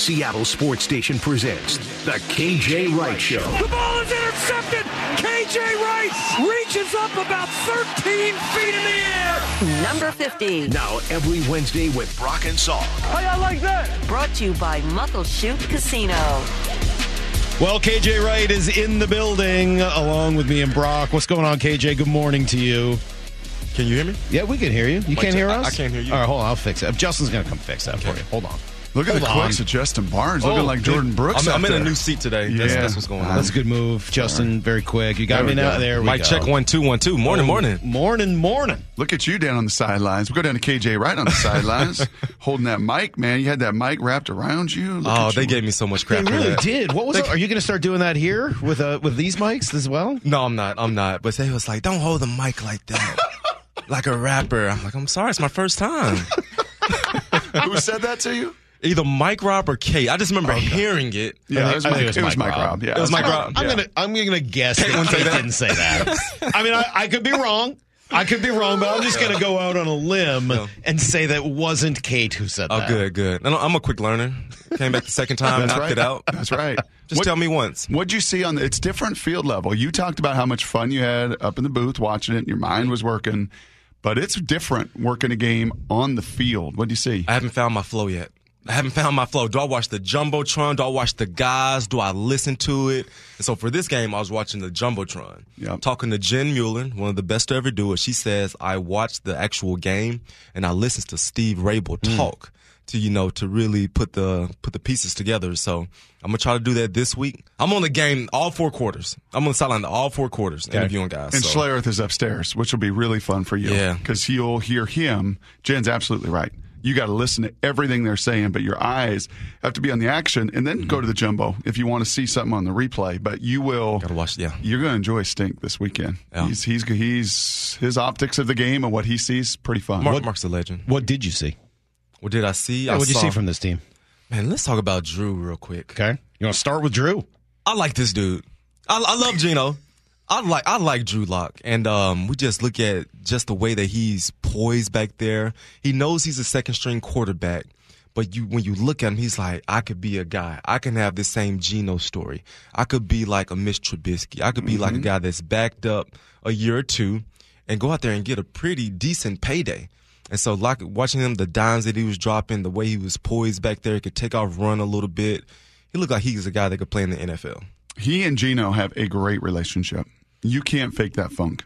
Seattle Sports Station presents The KJ Wright Show. The ball is intercepted. KJ Wright reaches up about 13 feet in the air. Number 50. Now, every Wednesday with Brock and Salk. How y'all like that? Brought to you by Muckleshoot Casino. Well, KJ Wright is in the building along with me and Brock. What's going on, KJ? Good morning to you. Can you hear me? Yeah, we can hear you. You can't hear I- us? I can't hear you. All right, hold on. I'll fix it. Justin's going to come fix that for you. Hold on. Look at Hold the on. quicks of Justin Barnes, looking Oh, like Jordyn Brooks. I'm, I'm in a new seat today. That's, Yeah. that's what's going on. That's a good move, Justin. Very quick. You got There me we now. go. There we Mike go. check one two one two. Morning, Oh, morning. Morning, morning. Look at you down on the sidelines. We go down to KJ right on the sidelines, holding that mic, man. You had that mic wrapped around you. Look Oh, they you. gave me so much They crap for really that. did. What was it? Are you going to start doing that here with uh, with these mics as well? No, I'm not. I'm not. But they was like, don't hold the mic like that, like a rapper. I'm like, I'm sorry, it's my first time. Who said that to you? Either Mike Rob or Kate. I just remember hearing it. Yeah, it was, think Mike, it was it was Mike Mike Robb. Robb. Yeah, It was Mike Mike Robb. I'm Yeah. gonna I'm gonna guess Kate that Kate that. didn't say that. I mean, I, I could be wrong. I could be wrong, but I'm just gonna go out on a limb and say that wasn't Kate who said Oh, that. Oh, good, good. I'm a quick learner. Came back the second time, That's knocked right. it out. That's right. Just What- tell me once. What'd you see on the? It's different field level. You talked about how much fun you had up in the booth watching it. and Your mind was working, but it's different working a game on the field. What do you see? I haven't found my flow yet. I haven't found my flow. Do I watch the jumbotron? Do I watch the guys? Do I listen to it? And so for this game, I was watching the jumbotron. Yep. Talking to Jen Mueller, one of the best to ever do it. She says I watched the actual game and I listened to Steve Raible hmm. talk to you know to really put the put the pieces together. So I'm gonna try to do that this week. I'm on the game all four quarters. I'm on the sideline to all four quarters interviewing guys. And so. Schlereth is upstairs, which will be really fun for you. Yeah. Because you'll hear him. Jen's absolutely right. You got to listen to everything they're saying, but your eyes have to be on the action and then go to the jumbo if you want to see something on the replay. But you will. Gotta watch, yeah. You're going to enjoy Stink this weekend. Yeah. He's, he's, he's, his optics of the game and what he sees, pretty fun. Mark, Mark's a legend. What did you see? What did I see? Yeah, what did you see from this team? Man, let's talk about Drew real quick. Okay, you want to start with Drew? I like this dude. I, I love Geno. I like I like Drew Lock, and um, we just look at just the way that he's poised back there. He knows he's a second string quarterback, but you when you look at him, he's like, I could be a guy. I can have the same Geno story. I could be like a Mitch Trubisky. I could be like a guy that's backed up a year or two, and go out there and get a pretty decent payday. And so, like watching him, the dimes that he was dropping, the way he was poised back there, he could take off, run a little bit. He looked like he's a guy that could play in the NFL. He and Geno have a great relationship. You can't fake that funk.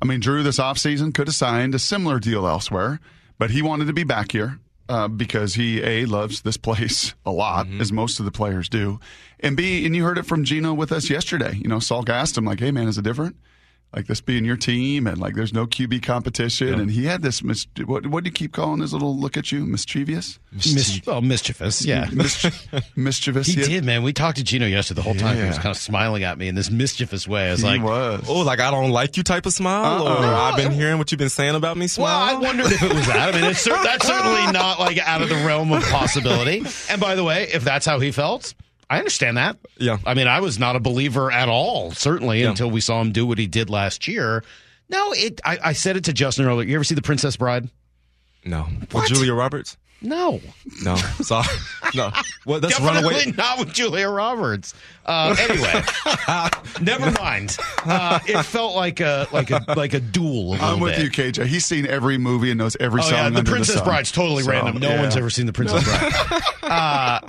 I mean, Drew this offseason could have signed a similar deal elsewhere, but he wanted to be back here uh, because he, A, loves this place a lot, as most of the players do. And B, and you heard it from Geno with us yesterday. You know, Salk asked him, like, hey, man, is it different? Like this being your team, and like there's no QB competition, and he had this. Mis- what what do you keep calling his little look at you? Mischievous, Mis- well, oh, mischievous. Yeah, Mis- mischievous. he had- did, man. We talked to Geno yesterday the whole time. He was kind of smiling at me in this mischievous way. I was He like, was. Oh, like I don't like you type of smile, or Uh-uh. I've been hearing what you've been saying about me Well. I wondered if it was that. I mean, it's cer- that's certainly not like out of the realm of possibility. And by the way, if that's how he felt, I understand that. Yeah. I mean, I was not a believer at all, certainly Yeah. until we saw him do what he did last year. No, it. I, I said it to Justin earlier. You ever see The Princess Bride? no, What? with Julia Roberts. No, No, sorry, no. Well, that's definitely Runaway. not with Julia Roberts. Uh, anyway, never mind. Uh, it felt like a like a like a duel. A little I'm with bit. you, KJ. He's seen every movie and knows every Oh song. yeah, the under Princess sun. Bride's totally So, random. No yeah. one's ever seen the Princess Bride. Uh,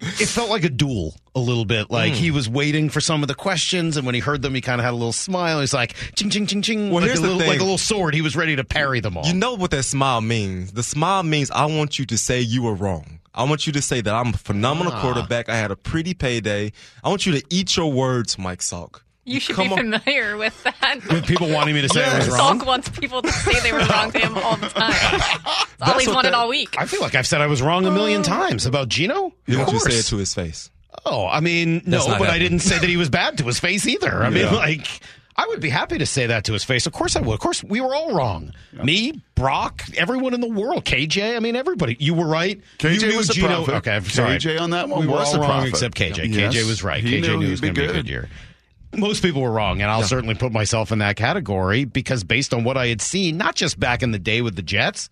it felt like a duel a little bit. Like he was waiting for some of the questions, and when he heard them, he kind of had a little smile. He's like, "Ching, ching, ching, ching." Well, like, here's a the little, thing. like a little sword. He was ready to parry them all. You know what that smile means? The smile means I want you to say you were wrong. I want you to say that I'm a phenomenal Ah. quarterback. I had a pretty payday. I want you to eat your words, Mike Salk. You should Come be on. familiar with that. With people wanting me to say I was wrong. Salk wants people to say they were wrong to him all the time. That's all That's he's what wanted that- all week. I feel like I've said I was wrong a million um, times about Geno. You of want you to course. say it to his face. Oh, I mean, no, That's not but I happening. didn't say that he was bad to his face either. I mean, Yeah. like, I would be happy to say that to his face. Of course I would. Of course, we were all wrong. Me, Brock, everyone in the world, KJ. I mean, everybody. You were right. KJ you knew was the Geno. prophet. Okay, I'm sorry. KJ on that one We were was all the wrong prophet. except KJ. Yes. KJ was right. He KJ knew knew it he'd was be going to be a good. good year. Most people were wrong, and I'll certainly put myself in that category because based on what I had seen, not just back in the day with the Jets,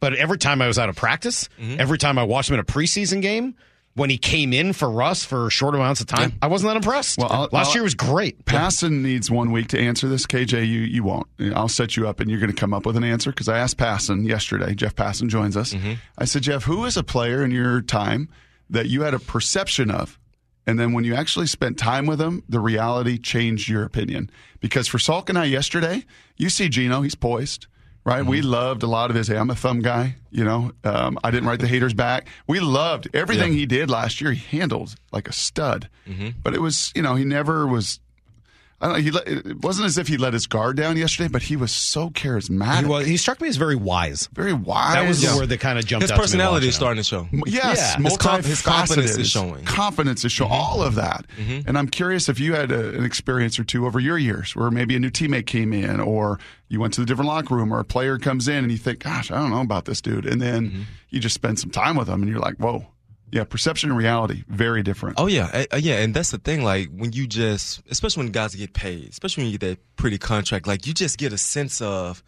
but every time I was out of practice, Mm-hmm. every time I watched him in a preseason game, when he came in for Russ for short amounts of time, I wasn't that impressed. Well, I'll- Last I'll- year was great. Passan needs one week to answer this. KJ, you you won't. I'll set you up, and you're going to come up with an answer because I asked Passan yesterday. Jeff Passan joins us. I said, Jeff, who is a player in your time that you had a perception of, and then when you actually spent time with him, the reality changed your opinion? Because for Salk and I yesterday, you see Geno, he's poised. Right, we loved a lot of his. Hey, I'm a thumb guy. You know, um, I didn't write the haters back. We loved everything he did last year. He handled like a stud, but it was, you know, he never was I don't know. He let, it wasn't as if he let his guard down yesterday, but he was so charismatic. He, was, he struck me as very wise. very wise. That was Yeah. the word that kind of jumped His out to me personality is starting to show. Yes, Yeah. His com- his confidence is showing. Confidence is showing. Mm-hmm. All of that. Mm-hmm. And I'm curious if you had a, an experience or two over your years where maybe a new teammate came in or you went to the different locker room or a player comes in and you think, gosh, I don't know about this dude. And then mm-hmm. you just spend some time with them and you're like, whoa. Yeah, perception and reality, very different. Oh yeah, Uh, yeah, and that's the thing. Like when you just, especially when guys get paid, especially when you get that pretty contract, like you just get a sense of,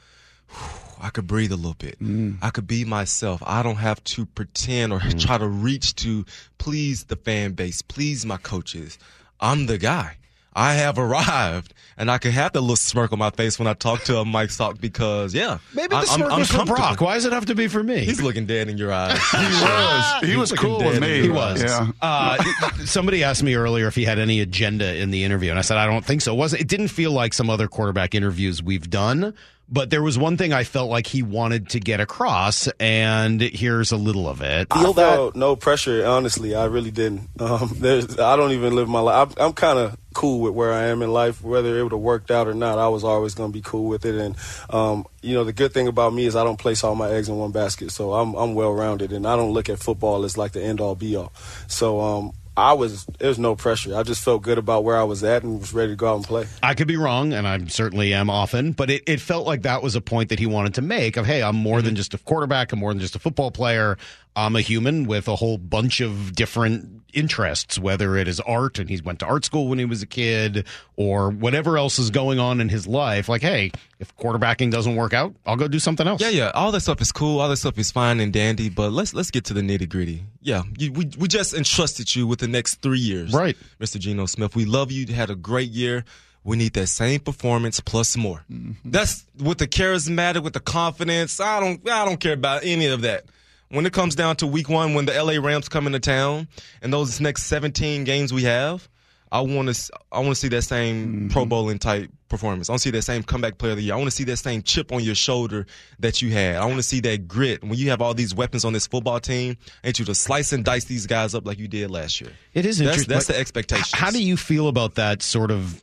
I could breathe a little bit. I could be myself. I don't have to pretend or try to reach to please the fan base, please my coaches. I'm the guy. I have arrived, and I can have that little smirk on my face when I talk to a Mike Salk because, yeah, Maybe the I, smirk was for comfortable. Brock. Why does it have to be for me? He's looking dead in your eyes. he was. He was looking cool with me. He was. Yeah. Uh, somebody asked me earlier if he had any agenda in the interview, and I said I don't think so. It wasn't it didn't feel like some other quarterback interviews we've done, but there was one thing I felt like he wanted to get across, and here's a little of it. I felt no pressure. Honestly, I really didn't. Um, there's, I don't even live my life. I'm, I'm kind of cool with where I am in life, whether it would have worked out or not. I was always going to be cool with it. And um, you know, the good thing about me is I don't place all my eggs in one basket. So I'm I'm well rounded, and I don't look at football as like the end all be all. So um, I was there's no pressure. I just felt good about where I was at and was ready to go out and play. I could be wrong, and I certainly am often, but it, it felt like that was a point that he wanted to make of, hey, I'm more mm-hmm. than just a quarterback, I'm more than just a football player. I'm a human with a whole bunch of different interests, whether it is art and he went to art school when he was a kid or whatever else is going on in his life. Like, hey, if quarterbacking doesn't work out, I'll go do something else. Yeah, yeah. All that stuff is cool. All that stuff is fine and dandy. But let's let's get to the nitty gritty. Yeah, you, we we just entrusted you with the next three years, Right. Mr. Geno Smith? We love you. You had a great year. We need that same performance plus more. Mm-hmm. That's with the charismatic, with the confidence. I don't I don't care about any of that. When it comes down to week one, when the LA Rams come into town and those next 17 games we have, I want to I want to see that same mm-hmm. Pro Bowling type performance. I want to see that same comeback player of the year. I want to see that same chip on your shoulder that you had. I want to see that grit. When you have all these weapons on this football team, ain't you to slice and dice these guys up like you did last year? It is That's, interesting. that's the expectation. How do you feel about that sort of?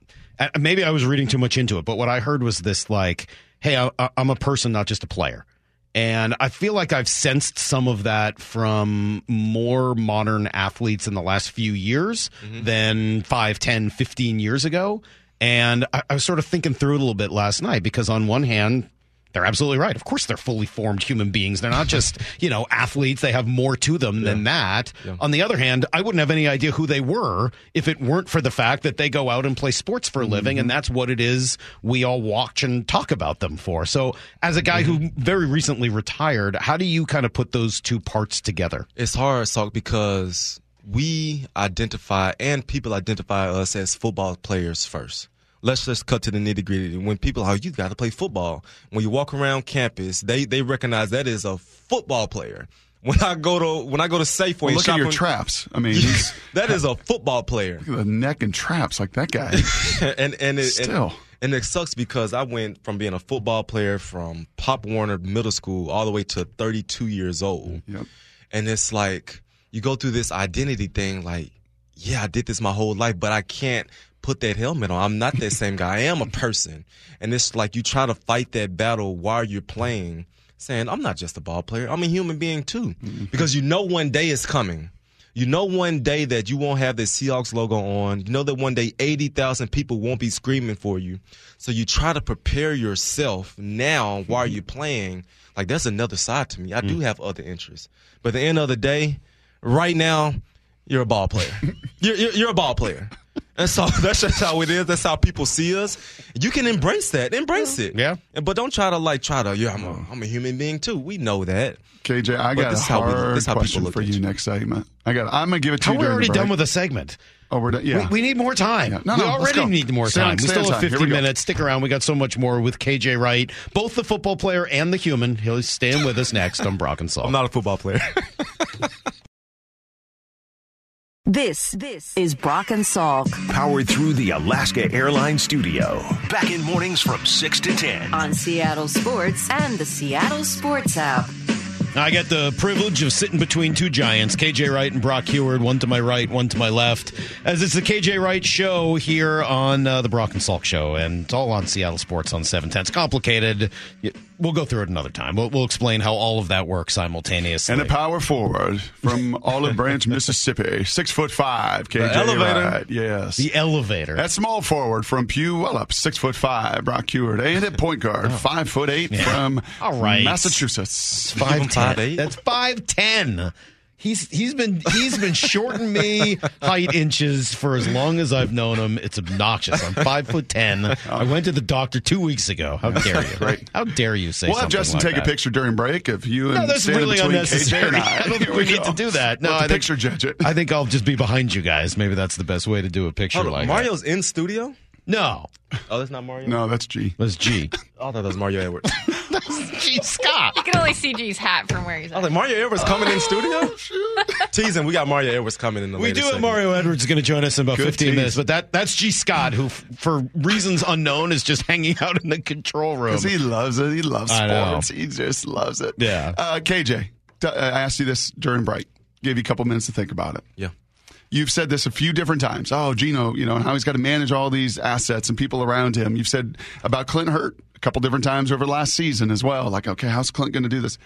Maybe I was reading too much into it, but what I heard was this: like, hey, I, I'm a person, not just a player. And I feel like I've sensed some of that from more modern athletes in the last few years mm-hmm. than 5, 10, 15 years ago. And I, I was sort of thinking through it a little bit last night because, on one hand, they're absolutely right. Of course, they're fully formed human beings. They're not just, you know, athletes. They have more to them than that. On the other hand, I wouldn't have any idea who they were if it weren't for the fact that they go out and play sports for a mm-hmm. living, and that's what it is we all watch and talk about them for. So, as a guy who mm-hmm. very recently retired, how do you kind of put those two parts together? It's hard, Salk, because we identify and people identify us as football players first. Let's just cut to the nitty gritty. When people are, you got to play football. When you walk around campus, they they recognize that is a football player. When I go to when I go to Safeway, Well, look at shop your traps. I mean, that is a football player. the neck and traps like that guy. and and it, Still. And, and it sucks because I went from being a football player from Pop Warner Middle School all the way to 32 years old. Yep. And it's like you go through this identity thing like, yeah, I did this my whole life, but I can't put that helmet on. I'm not that same guy. I am a person. And it's like you try to fight that battle while you're playing, saying, I'm not just a ball player. I'm a human being too. Mm-hmm. Because you know one day is coming. You know one day that you won't have the Seahawks logo on. You know that one day 80,000 people won't be screaming for you. So you try to prepare yourself now while you're playing. Like that's another side to me. I do mm. have other interests. But at the end of the day, right now, you're a ball player. you're, you're, you're a ball player. And so that's just how it is. That's how people see us. You can embrace that. Embrace it. Yeah. But don't try to like try to. Yeah, I'm a, I'm a human being too. We know that. KJ, I But got a this how we- hard this is how people question look for at you you. next segment. I got. I'm gonna give it to How you. we're already the done with a segment. Oh, we're done. Yeah. We, we need more time. Yeah. No, we no, already need more Stay on- time. we still have time. Here 50 minutes. Stick around. We got so much more with KJ Wright, both the football player and the human. He'll stand with us next on Brock and Salk. I'm not a football player. This, this is Brock and Salk Powered through the Alaska Airlines studio. Back in mornings from 6 to 10. on Seattle Sports and the Seattle Sports app. I get the privilege of sitting between two giants, KJ Wright and Brock Huard, one to my right, one to my left, as it's the KJ Wright show here on uh, the Brock and Salk show, and it's all on Seattle Sports on 710. It's complicated. Y- We'll go through it another time. We'll, we'll explain how all of that works simultaneously. And a power forward from Olive Branch, Mississippi, six foot five. KJ elevator. Wright, yes. the elevator. That small forward from Puyallup, six foot five, Brock Huard, and at point guard, oh. five foot eight from Oh. All right. Massachusetts. five ten. 5'8"? That's five ten. He's he's been he's been shorting me height inches for as long as I've known him. It's obnoxious. I'm five foot ten. I went to the doctor two weeks ago. How dare you? Right. How dare you say We'll have something Justin like take that? a picture during break of you No, and that's standing really between unnecessary. KJ and I. I don't think Here we need to do that. No, Let I think- picture judge it. I think I'll just be behind you guys. Maybe that's the best way to do a picture Hold on, like that. Mario's in studio. No, Oh, that's not Mario. no, that's G. that's G. Oh, I thought that was Mario Edwards. G Scott. You can only see G's hat from where he's I at. was like, Mario Edwards coming in studio. Teasing, we got Mario Edwards coming in the. We do have segment. Mario Edwards is going to join us in about Good 15 tease. minutes, but that that's G Scott, who, f- for reasons unknown, is just hanging out in the control room. Because he loves it. He loves I know. sports. He just loves it. Yeah. Uh, KJ, t- I asked you this during break. Gave you a couple minutes to think about it. Yeah. You've said this a few different times. Oh, Geno, you know, how he's got to manage all these assets and people around him. You've said about Clint Hurtt a couple different times over last season as well. Like, okay, how's Clint going to do this?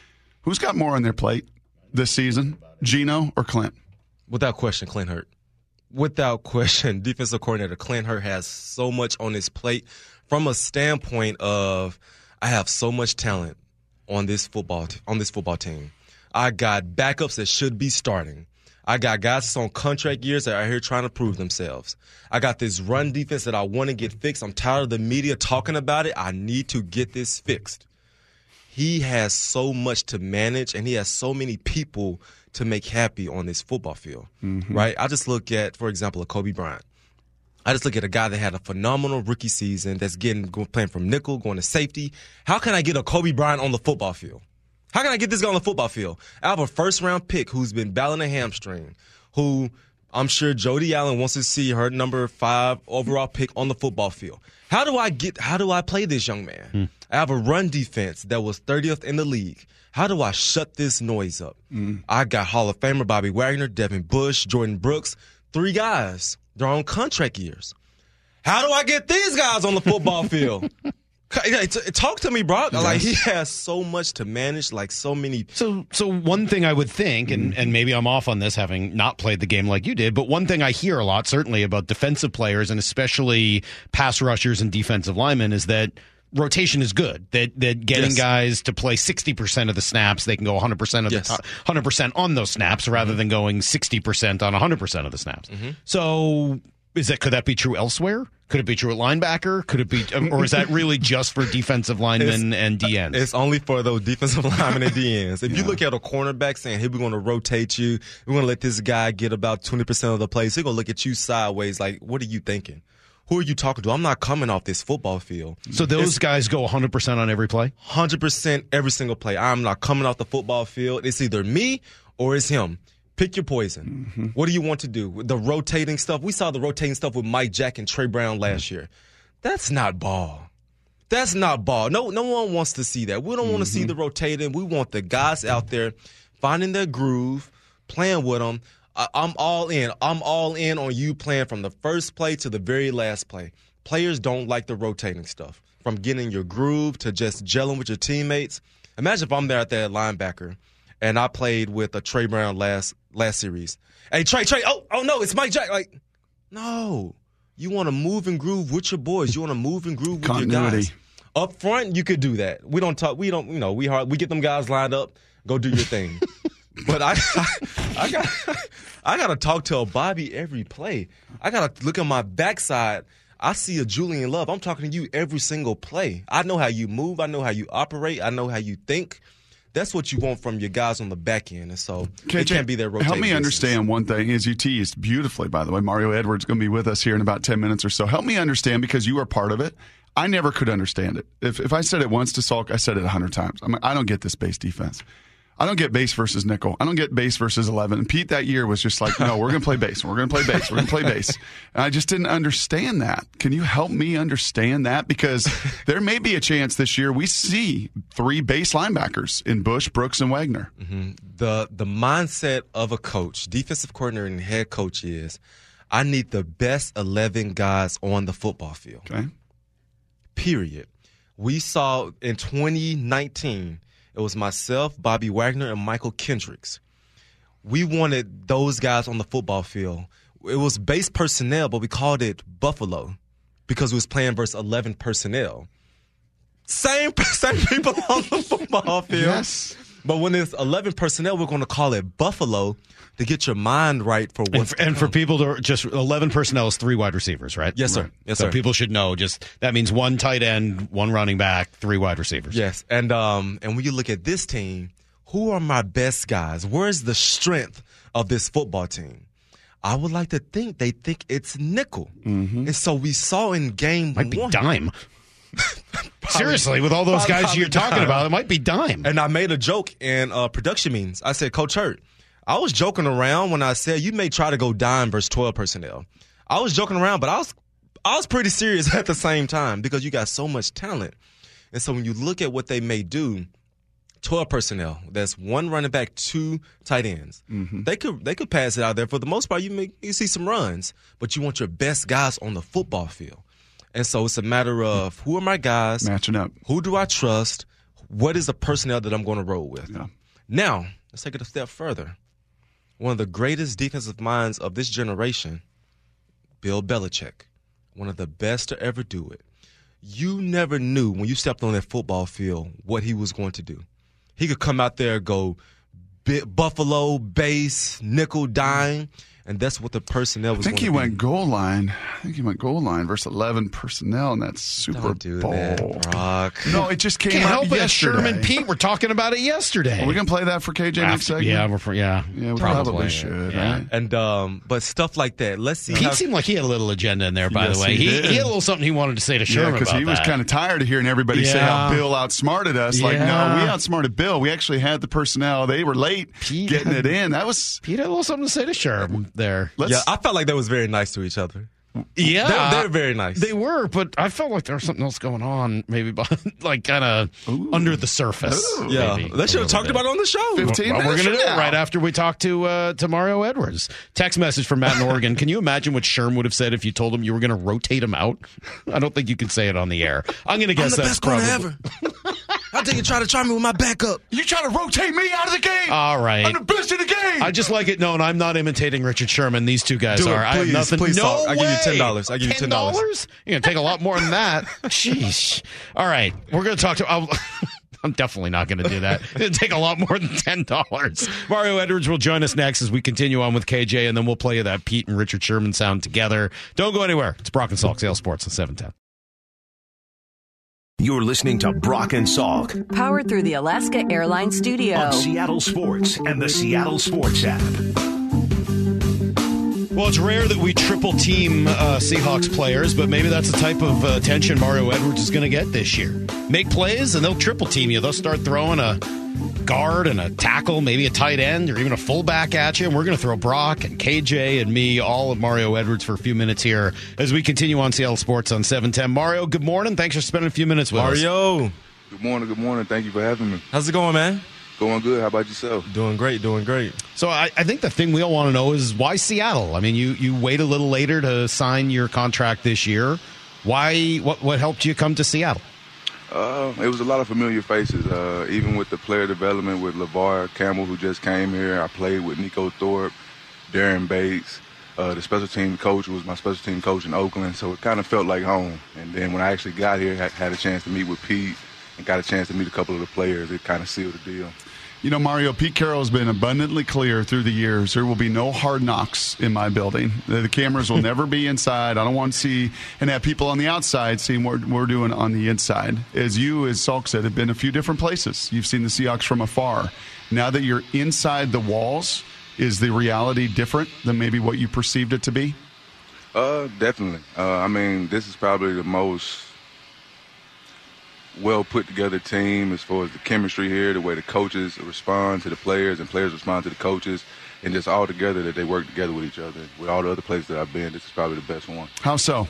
Who's got more on their plate this season, Geno or Clint? Without question, Clint Hurtt. Without question, defensive coordinator Clint Hurtt has so much on his plate from a standpoint of I have so much talent on this football t- on this football team. I got backups that should be starting. I got guys that's on contract years that are here trying to prove themselves. I got this run defense that I want to get fixed. I'm tired of the media talking about it. I need to get this fixed he has so much to manage and he has so many people to make happy on this football field, mm-hmm. right? I just look at, for example, a Coby Bryant. I just look at a guy that had a phenomenal rookie season that's getting playing from nickel, going to safety. How can I get a Coby Bryant on the football field? How can I get this guy on the football field? I have a first round pick who's been battling a hamstring, who I'm sure Jody Allen wants to see her number five overall pick on the football field. How do I get? How do I play this young man? Hmm. I have a run defense that was 30th in the league. How do I shut this noise up? Hmm. I got Hall of Famer Bobby Wagner, Devin Bush, Jordyn Brooks, three guys. They're on contract years. How do I get these guys on the football field? Talk to me, Brock. Like he has so much to manage, like so many. So, so one thing I would think, and, and maybe I'm off on this, having not played the game like you did, but one thing I hear a lot, certainly about defensive players and especially pass rushers and defensive linemen, is that rotation is good. That that getting Yes. guys to play 60% of the snaps, they can go 100% of Yes. the 100% on those snaps rather mm-hmm. than going 60% on 100% of the snaps. Mm-hmm. So, is that could that be true elsewhere? Could it be true at linebacker? Could it be, um, or is that really just for defensive linemen and DNs? It's only for those defensive linemen and DNs. If you look at a cornerback saying, "Hey, we're going to rotate you. We're going to let this guy get about twenty percent of the plays," they're going to look at you sideways, like, "What are you thinking? Who are you talking to? I'm not coming off this football field." So those guys go 100% on every play? hundred percent every single play. I'm not coming off the football field. It's either me or it's him. Pick your poison. Mm-hmm. What do you want to do? The rotating stuff. We saw the rotating stuff with Mike Jack and Tre Brown last mm. year. That's not ball. That's not ball. No, no one wants to see that. We don't want to see mm-hmm. the rotating. We want the guys out there finding their groove, playing with them. I, I'm all in. I'm all in on you playing from the first play to the very last play. Players don't like the rotating stuff. From getting your groove to just gelling with your teammates. Imagine if I'm there at that linebacker and I played with a Tre Brown last last series. Hey Trey, Trey, oh, oh no, it's Mike Jack. Like, no. You want to move and groove with your boys. You want to move and groove with your guys. Up front, you could do that. We don't talk. We don't. You know, we hard. We get them guys lined up. Go do your thing. But I, I, got, I got to talk to a Bobby every play. I got to look at my backside. I see a Julian Love. I'm talking to you every single play. I know how you move. I know how you operate. I know how you think. That's what you want from your guys on the back end, and so it can't be their rotation. Help me understand one thing. As you teased beautifully, by the way, Mario Edwards going to be with us here in about ten minutes or so. Help me understand because you are part of it. I never could understand it. If if I said it once to Salk, I said it a hundred times. I'm like, I don't get this base defense. I don't get base versus nickel. I don't get base versus 11. And Pete that year was just like, no, we're going to play base. We're going to play base. We're going to play base. And I just didn't understand that. Can you help me understand that? Because there may be a chance this year we see three base linebackers in Bush, Brooks, and Wagner. Mm-hmm. The, the mindset of a coach, defensive coordinator and head coach is, I need the best 11 guys on the football field. Okay. Period. We saw in 2019 it was myself, Bobby Wagner, and Mychal Kendricks. We wanted those guys on the football field. It was base personnel, but we called it Buffalo because we was playing versus 11 personnel. Same, same people on the football field. Yes. But when it's 11 personnel, we're going to call it Buffalo to get your mind right for And, what's for, and for people to just 11 personnel is three wide receivers, right? Yes, sir. Yes, so sir. people should know just that means one tight end, one running back, three wide receivers. Yes, and um, and when you look at this team, who are my best guys? Where's the strength of this football team? I would like to think they think it's nickel, and so we saw in game Might be dime. Seriously, with all those guys you're talking dime. about, it might be dime. And I made a joke in uh, production meetings. I said, Coach Hurtt, I was joking around when I said you may try to go dime versus 12 personnel. I was joking around, but I was I was pretty serious at the same time because you got so much talent. And so when you look at what they may do, 12 personnel, that's one running back, two tight ends. They could they could pass it out there. For the most part, you may you see some runs, but you want your best guys on the football field. And so it's a matter of who are my guys, Matching up. who do I trust? What is the personnel that I'm going to roll with? Yeah. Now, let's take it a step further. One of the greatest defensive minds of this generation, Bill Belichick, one of the best to ever do it. You never knew when you stepped on that football field what he was going to do. He could come out there, go bi- Buffalo, base, nickel, dime, and that's what the personnel was. I think he to went be. goal line. I think he went goal line versus 11 personnel in that Super Don't do Bowl. that, Brock. No, it just came Can't out help it. yesterday. Sherman Pete, we're talking about it yesterday. Are we going to play that for KJ next After- segment? yeah, we're for, yeah, Yeah, we probably, should, Yeah. right? And um, but stuff like that. Let's see. Pete how- seemed like he had a little agenda in there, by Yes, the way. he He, he had a little something he wanted to say to Yeah, Sherman because about he was kind of tired of hearing everybody say how Bill outsmarted us. Like, no, we outsmarted Bill. We actually had the personnel. They were late Pete getting it in. That was. Pete had a little something to say to Sherman there. Let's, yeah, I felt like that was very nice to each other. Yeah, They're, they're very nice. They were, but I felt like there was something else going on, maybe, behind- like kind of under the surface. yeah, maybe, they should have talked little about it on the show. 15 Well, we're going to from do it right after we talk to uh, to Mario Edwards. Text message from Matt in Oregon. Can you imagine what Sherm would have said if you told him you were going to rotate him out? I don't think you can say it on the air. I'm going to guess that's probably. I think you try to try me with my backup. You trying to rotate me out of the game? All right. I'm the best in the game. I just like it known I'm not imitating Richard Sherman. These two guys Do it, are. I have please, nothing. please, no Saul. I'll give you way. $10. I'll give you $10. $10? You're gonna take a lot more than that. Sheesh. All right, we're gonna talk to. I'll, I'm definitely not going to do that. It'll take a lot more than ten dollars. Mario Edwards will join us next as we continue on with KJ, and then we'll play you that Pete and Richard Sherman sound together. Don't go anywhere. It's Brock and Salk Sales Sports on seven ten. You're listening to Brock and Salk Powered through the Alaska Airlines Studio. on Seattle Sports and the Seattle Sports app. Well, it's rare that we triple team uh, Seahawks players, but maybe that's the type of uh, attention Mario Edwards is going to get this year. Make plays, and they'll triple team you. They'll start throwing a guard and a tackle, maybe a tight end, or even a fullback at you. And we're going to throw Brock and KJ and me, all of Mario Edwards, for a few minutes here as we continue on Seattle Sports on 710. Mario, good morning. Thanks for spending a few minutes with us. Mario, Good morning, good morning. Thank you for having me. how's it going, man? Going good. How about yourself? Doing great, doing great. So I, I think the thing we all want to know is why Seattle? I mean, you, you wait a little later to sign your contract this year. Why? What, what helped you come to Seattle? Uh, it was a lot of familiar faces. Uh, even with the player development with LeVar Campbell, who just came here. I played with Neiko Thorpe, Daren Bates. Uh, the special team coach was my special team coach in Oakland, so it kind of felt like home. And then when I actually got here, had, had a chance to meet with Pete and got a chance to meet a couple of the players. It kind of sealed the deal. You know, Mario, Pete Carroll has been abundantly clear through the years there will be no hard knocks in my building. The, the cameras will never be inside. I don't want to see and have people on the outside seeing what we're doing on the inside. As you, as Salk said, have been a few different places. You've seen the Seahawks from afar. Now that you're inside the walls, is the reality different than maybe what you perceived it to be? Uh, definitely. Uh, I mean, this is probably the most well put together team as far as the chemistry here, the way the coaches respond to the players and players respond to the coaches, and just all together that they work together with each other. With all the other places that I've been, this is probably the best one. How so?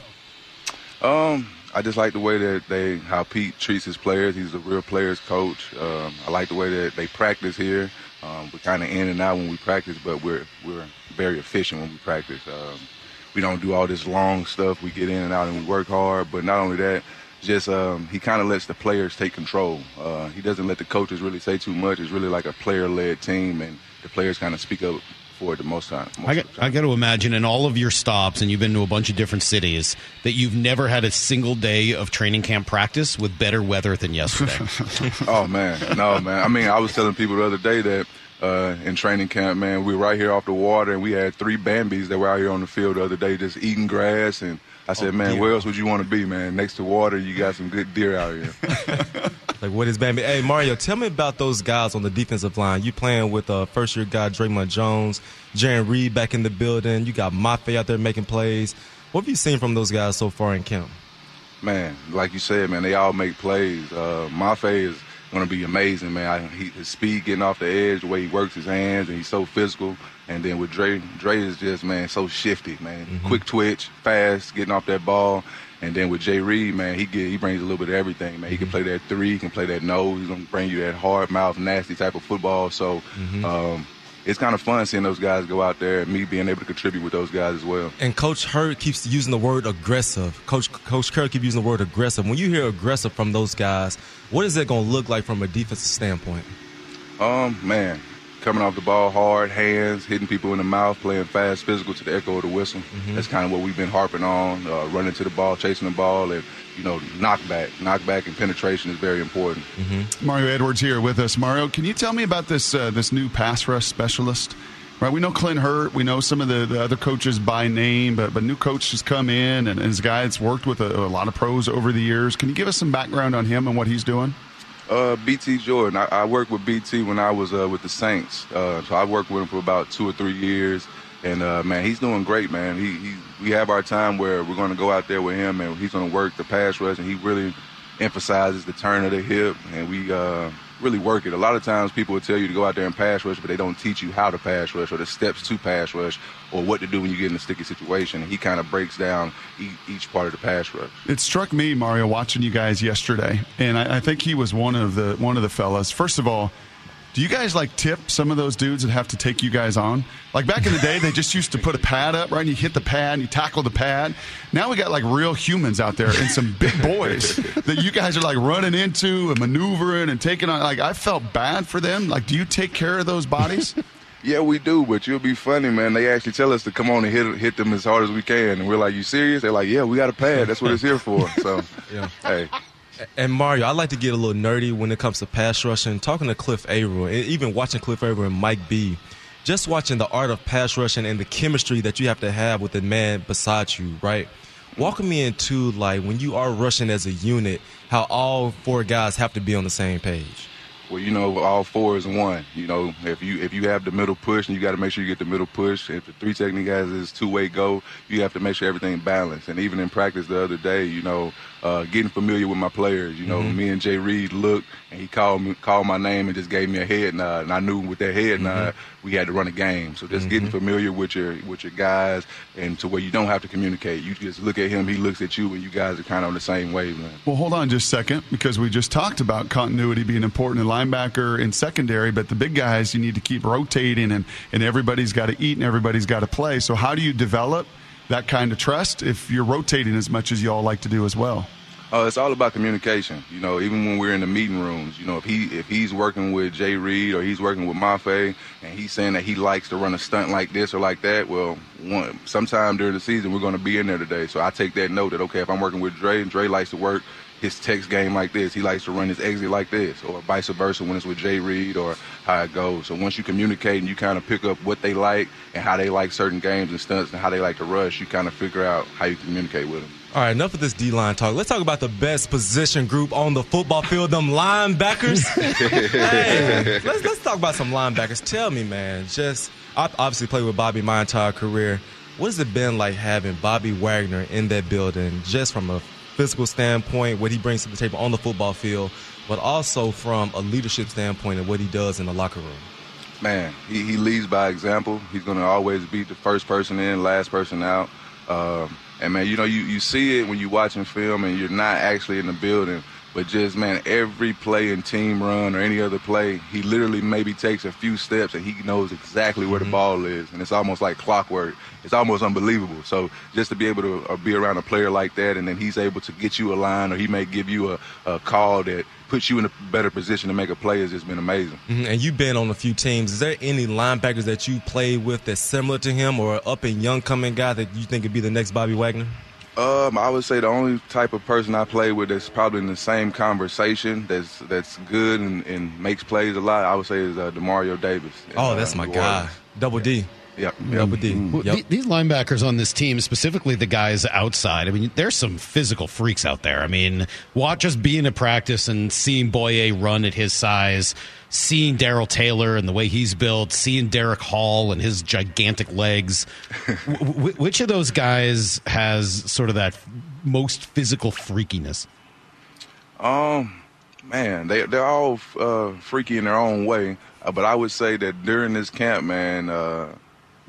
Um, I just like the way that they how Pete treats his players. He's a real players coach. Um, I like the way that they practice here. Um, we're kind of in and out when we practice, but we're we're very efficient when we practice. Um, we don't do all this long stuff. We get in and out and we work hard. But not only that, just um, he kind of lets the players take control. Uh, he doesn't let the coaches really say too much. It's really like a player-led team, and the players kind of speak up for it the most time. Most I got, I got to imagine in all of your stops, and you've been to a bunch of different cities, that you've never had a single day of training camp practice with better weather than yesterday. oh man, no man. I mean, I was telling people the other day that uh, in training camp, man, we were right here off the water, and we had three Bambis that were out here on the field the other day just eating grass. And I said, Oh, man, deer. where else would you want to be, man? Next to water, you got some good deer out here. Like what is Bambi? Hey Mario, tell me about those guys on the defensive line. You playing with uh, first year guy Dre'Mont Jones, Jarran Reed back in the building. You got Mafe out there making plays. What have you seen from those guys so far in camp? man, like you said, man, they all make plays. Uh, Mafe is going to be amazing, man. I, he, his speed getting off the edge, the way he works his hands, and he's so physical. And then with Dre, Dre is just man so shifty, man. Quick twitch, fast, getting off that ball. And then with Jay Reed, man, he get he brings a little bit of everything, man. He can play that three, he can play that nose. He's gonna bring you that hard mouth, nasty type of football. So. Um, it's kind of fun seeing those guys go out there and me being able to contribute with those guys as well. And Coach Hurtt keeps using the word aggressive. Coach Coach Kerr keeps using the word aggressive. When you hear aggressive from those guys, what is it going to look like from a defensive standpoint? Um, man, coming off the ball hard, hands, hitting people in the mouth, playing fast, physical to the echo of the whistle. That's kind of what we've been harping on. Uh, running to the ball, chasing the ball, and you know, knockback, knockback, and penetration is very important. Mario Edwards here with us. Mario, can you tell me about this uh, this new pass rush specialist? Right, we know Clint Hurtt. We know some of the, the other coaches by name, but but new coach has come in and, and his guy that's worked with a, a lot of pros over the years. Can you give us some background on him and what he's doing? Uh, BT Jordan. I, I worked with BT when I was uh, with the Saints. Uh, so I worked with him for about two or three years, and uh, man, he's doing great, man. He, he we have our time where we're going to go out there with him, and he's going to work the pass rush, and he really emphasizes the turn of the hip, and we uh, really work it. A lot of times, people will tell you to go out there and pass rush, but they don't teach you how to pass rush or the steps to pass rush or what to do when you get in a sticky situation. And he kind of breaks down each, part of the pass rush. It struck me, Mario, watching you guys yesterday, and I, I think he was one of the one of the fellas. First of all, do you guys like tip some of those dudes that have to take you guys on? Like back in the day, they just used to put a pad up, right? And you hit the pad, and you tackle the pad. Now we got like real humans out there and some big boys that you guys are like running into and maneuvering and taking on. Like I felt bad for them. Like, do you take care of those bodies? Yeah, we do, but you'll be funny, man. They actually tell us to come on and hit hit them as hard as we can, and we're like, "You serious?" They're like, "Yeah, we got a pad. That's what it's here for." So, Yeah. hey, And Mario, I like to get a little nerdy when it comes to pass rushing. Talking to Cliff Avril, and even watching Cliff Avril and Mike B, just watching the art of pass rushing and the chemistry that you have to have with the man beside you, right? Walking me into like when you are rushing as a unit, how all four guys have to be on the same page. well, you know, all four is one. You know, if you if you have the middle push, and you got to make sure you get the middle push. If the three technique guys is two way go, you have to make sure everything balanced. And even in practice the other day, you know, uh, getting familiar with my players. You know, mm-hmm. me and Jay Reed looked, and he called me called my name and just gave me a head nod, and I knew with that head mm-hmm. nod we had to run a game. So just getting mm-hmm. familiar with your with your guys, and to where you don't have to communicate. You just look at him, he looks at you, and you guys are kind of on the same wavelength. Well, hold on just a second because we just talked about continuity being important in linebacker and secondary, but the big guys you need to keep rotating and, and everybody's got to eat and everybody's got to play. So, how do you develop that kind of trust if you're rotating as much as you all like to do as well? Uh, it's all about communication. You know, even when we're in the meeting rooms, you know, if he if he's working with Jay Reed or he's working with Mafe and he's saying that he likes to run a stunt like this or like that, well, one, sometime during the season we're going to be in there today. So I take that note that okay, if I'm working with Dre and Dre likes to work his text game like this. He likes to run his exit like this, or vice versa when it's with Jay Reed or how it goes. So once you communicate and you kind of pick up what they like and how they like certain games and stunts and how they like to rush, you kind of figure out how you communicate with them. All right, enough of this D line talk. Let's talk about the best position group on the football field, them linebackers. hey, let's let's talk about some linebackers. Tell me, man. Just I obviously played with Bobby my entire career. What has it been like having Bobby Wagner in that building, just from a physical standpoint, what he brings to the table on the football field, but also from a leadership standpoint and what he does in the locker room? Man, he, he leads by example. He's going to always be the first person in, last person out. Um, and man, you know, you, you see it when you're watching film and you're not actually in the building. But just man, every play and team run or any other play, he literally maybe takes a few steps and he knows exactly where Mm-hmm. the ball is, and it's almost like clockwork. It's almost unbelievable. So just to be able to uh, be around a player like that, and then he's able to get you a line, or he may give you a, a call that puts you in a better position to make a play, has just been amazing. Mhm, And you've been on a few teams. Is there any linebackers that you play with that's similar to him or up and young coming guy that you think could be the next Bobby Wagner? Um, I would say the only type of person I play with that's probably in the same conversation that's that's good and, and makes plays a lot. I would say is uh, Demario Davis. Oh, Uh, that's my New guy. Orleans. Double D. Yep. Double D. Well, Yep. These linebackers on this team, specifically the guys outside, I mean, there's some physical freaks out there. I mean, watch just being at practice and seeing Boye run at his size, seeing Darrell Taylor and the way he's built, seeing Derick Hall and his gigantic legs. w- which of those guys has sort of that most physical freakiness? Um, man, they they're all uh, freaky in their own way. Uh, but I would say that during this camp, man, uh,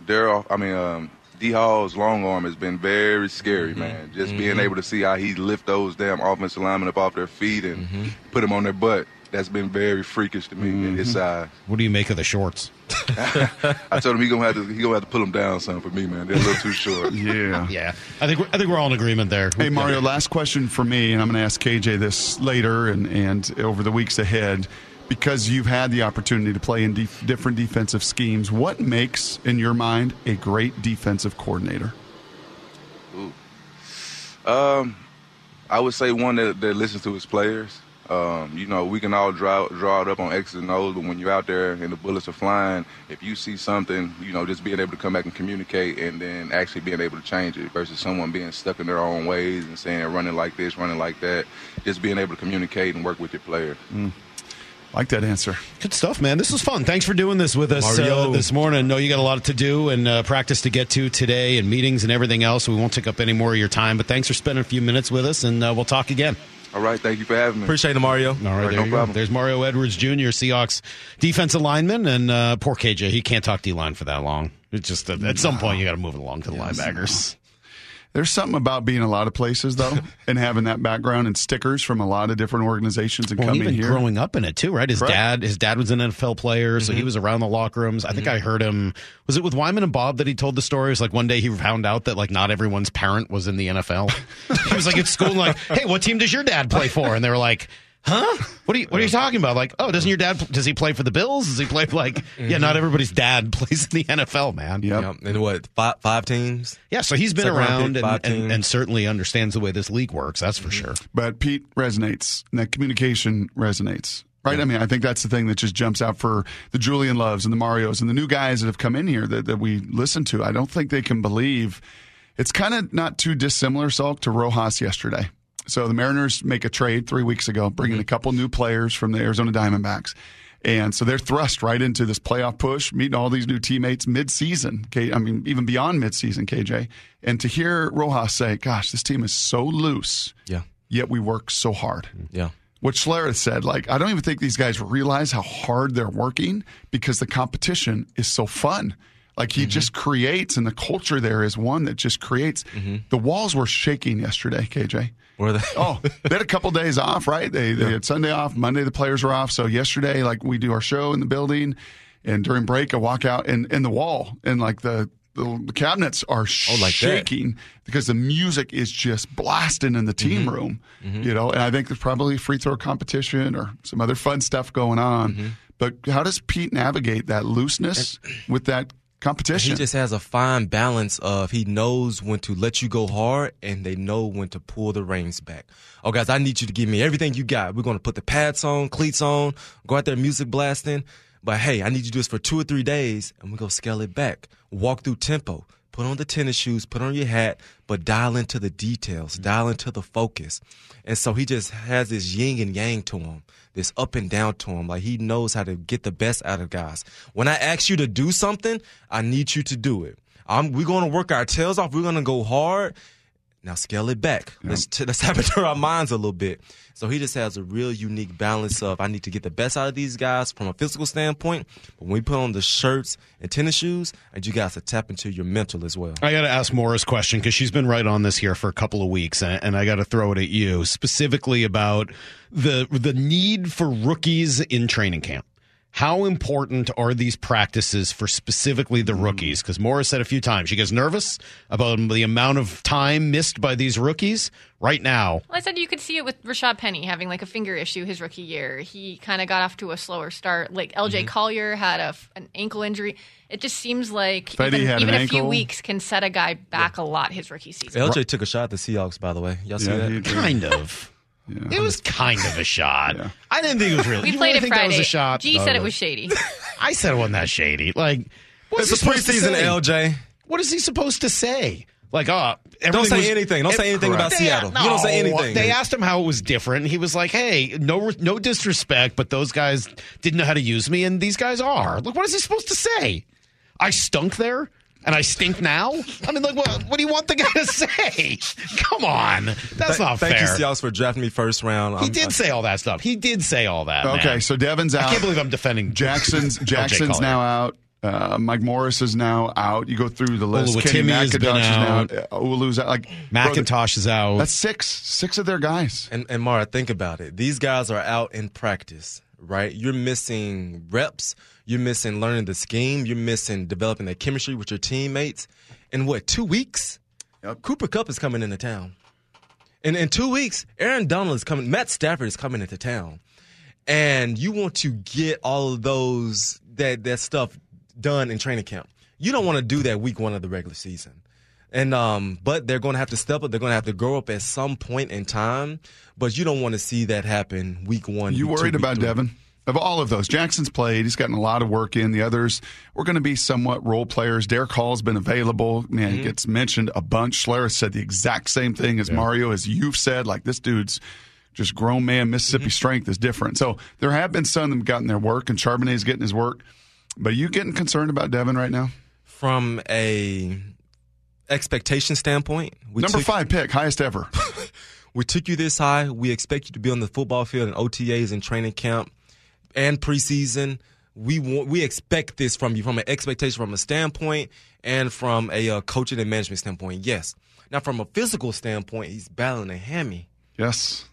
Darrell, I mean, um, D Hall's long arm has been very scary, Mm-hmm. man. Just being able to see how he lift those damn offensive linemen up off their feet and Mm-hmm. put them on their butt. That's been very freakish to me at his size. What do you make of the shorts? I told him he gonna have to he gonna have to pull them down some for me, man. They're a little too short. Yeah. Yeah, I think we're, I think we're all in agreement there. Hey Mario, last question for me, and I'm going to ask KJ this later and, and over the weeks ahead, because you've had the opportunity to play in def- different defensive schemes. What makes, in your mind, a great defensive coordinator? Um, I would say one that, that listens to his players. Um, you know, we can all draw draw it up on X's and O's, but when you're out there and the bullets are flying, if you see something, you know, just being able to come back and communicate, and then actually being able to change it, versus someone being stuck in their own ways and saying running like this, running like that. Just being able to communicate and work with your player. Like that answer. Good stuff, man. This was fun. Thanks for doing this with us uh, this morning. know you got a lot to do and uh, practice to get to today, and meetings and everything else. So we won't take up any more of your time. But thanks for spending a few minutes with us, and uh, we'll talk again. All right, thank you for having me. Appreciate it, Mario. All right, right, there no you go. problem. There's Mario Edwards Jr., Seahawks defensive lineman, and uh, poor KJ. He can't talk D line for that long. It's just uh, at some point you got to move it along to the linebackers. There's something about being a lot of places though, and having that background and stickers from a lot of different organizations and Well, coming even here. growing up in it too, right? His Correct. dad, his dad was an NFL player, so he mm-hmm. was around the locker rooms. I think mm-hmm. I heard him. Was it with Wyman and Bob that he told the story? It was like one day he found out that like not everyone's parent was in the NFL. he was like at school, and like, "Hey, what team does your dad play for?" And they were like. Huh? What are you What are you talking about? Like, oh, doesn't your dad? Does he play for the Bills? Does he play like? Yeah, not everybody's dad plays in the NFL, man. Yep. Yep. And what, five, five teams? Yeah, so he's been Second around pick, and, and, and certainly understands the way this league works. That's for sure. But Pete resonates, and that communication resonates. Right? I mean, I think that's the thing that just jumps out for the Julian Loves and the Marios and the new guys that have come in here that, that we listen to. I don't think they can believe it's kind of not too dissimilar, Salk, to Rojas yesterday. So the Mariners make a trade three weeks ago, bringing mm-hmm. a couple new players from the Arizona Diamondbacks. And so they're thrust right into this playoff push, meeting all these new teammates mid-season. K- I mean, even beyond mid-season, KJ. And to hear Rojas say, "Gosh, this team is so loose, Yeah. yet we work so hard." Mm, yeah. What Schler said, like, I don't even think these guys realize how hard they're working because the competition is so fun. Like he just creates, and the culture there is one that just creates. The walls were shaking yesterday, KJ. Were they? Oh, they had a couple days off, right? They they had Sunday off, Monday the players were off. So yesterday, like we do our show in the building, and during break I walk out and in the wall, and like the the cabinets are Oh, like that. shaking because the music is just blasting in the team Mm-hmm. room, you know. And I think there's probably free throw competition or some other fun stuff going on. Mm-hmm. But how does Pete navigate that looseness with that competition. He just has a fine balance of he knows when to let you go hard and they know when to pull the reins back. Oh, guys, I need you to give me everything you got. We're going to put the pads on, cleats on, go out there music blasting. But hey, I need you to do this for two or three days and going to scale it back. Walk through tempo. Put on the tennis shoes, put on your hat, but dial into the details, mm-hmm. dial into the focus. And so he just has this yin and yang to him, this up and down to him. Like he knows how to get the best out of guys. When I ask you to do something, I need you to do it. I'm, we're going to work our tails off. We're going to go hard. Now scale it back. Let's t- let's have it to our minds a little bit. So he just has a real unique balance of I need to get the best out of these guys from a physical standpoint, but when we put on the shirts and tennis shoes, and you guys to tap into your mental as well. I got to ask Morris a question because she's been right on this here for a couple of weeks, and, and I got to throw it at you specifically about the the need for rookies in training camp. How important are these practices for specifically the rookies? Because Morris said a few times she gets nervous about the amount of time missed by these rookies. Right now, Well, I said you could see it with Rashad Penny having like a finger issue his rookie year. He kind of got off to a slower start. Like LJ Mm-hmm. Collier had a, f- an ankle injury. It just seems like Fetty even, had even an a few weeks can set a guy back a lot his rookie season. LJ took a shot at the Seahawks, by the way. Y'all see Yeah, that? kind of. It was kind of a shot. Yeah. I didn't think it was really. We you played really it think Friday. That was a shot. G No, said it was shady. I said it wasn't that shady. Like, what's It's he a supposed preseason. LJ. What is he supposed to say? Like, oh, Don't say was- anything. Don't say anything about They- Seattle. You don't say anything. They asked him how it was different. He was like, "Hey, no, no disrespect, but those guys didn't know how to use me, and these guys are." Like, what is he supposed to say? I stunk there, and I stink now. I mean, like, what? What do you want the guy to say? Come on, that's Th- not Thank fair. Thank you, Seahawks, for drafting me first round. he I'm- did I- say all that stuff. He did say all that. Okay, man. so Devon's out. I can't believe I'm defending Jaxon's Jaxon's now out. Uh, Mike Morris is now out. You go through the list. Kenny Oluwatimi has been out. is now. Olu's out. Like McIntosh is out. That's six. Six of their guys. And, and Mara, think about it. These guys are out in practice, right? You're missing reps. You're missing learning the scheme. You're missing developing that chemistry with your teammates. In what, two weeks? Yep. Cooper Kupp is coming into town. And in two weeks, Aaron Donald is coming. Matt Stafford is coming into town. And you want to get all of those, that, that stuff done in training camp. You don't want to do that week one of the regular season. And um, but they're going to have to step up. They're going to have to grow up at some point in time. But you don't want to see that happen week one. You week two, worried week about three. Devon? Of all of those, Jaxon's played. He's gotten a lot of work in. The others were going to be somewhat role players. Derick Hall's been available. Man, Mm-hmm. he gets mentioned a bunch. Schlereth said the exact same thing as Mario, as you've said. Like this dude's just grown man. Mississippi Mm-hmm. strength is different. So there have been some that have gotten their work, and Charbonnet's getting his work. But are you getting concerned about Devon right now? From a expectation standpoint, we Number took, five pick, highest ever. we took you this high. We expect you to be on the football field and OTAs and training camp and preseason. We want, we expect this from you from an expectation, from a standpoint, and from a uh, coaching and management standpoint. Yes. Now, from a physical standpoint, he's battling a hammy. yes.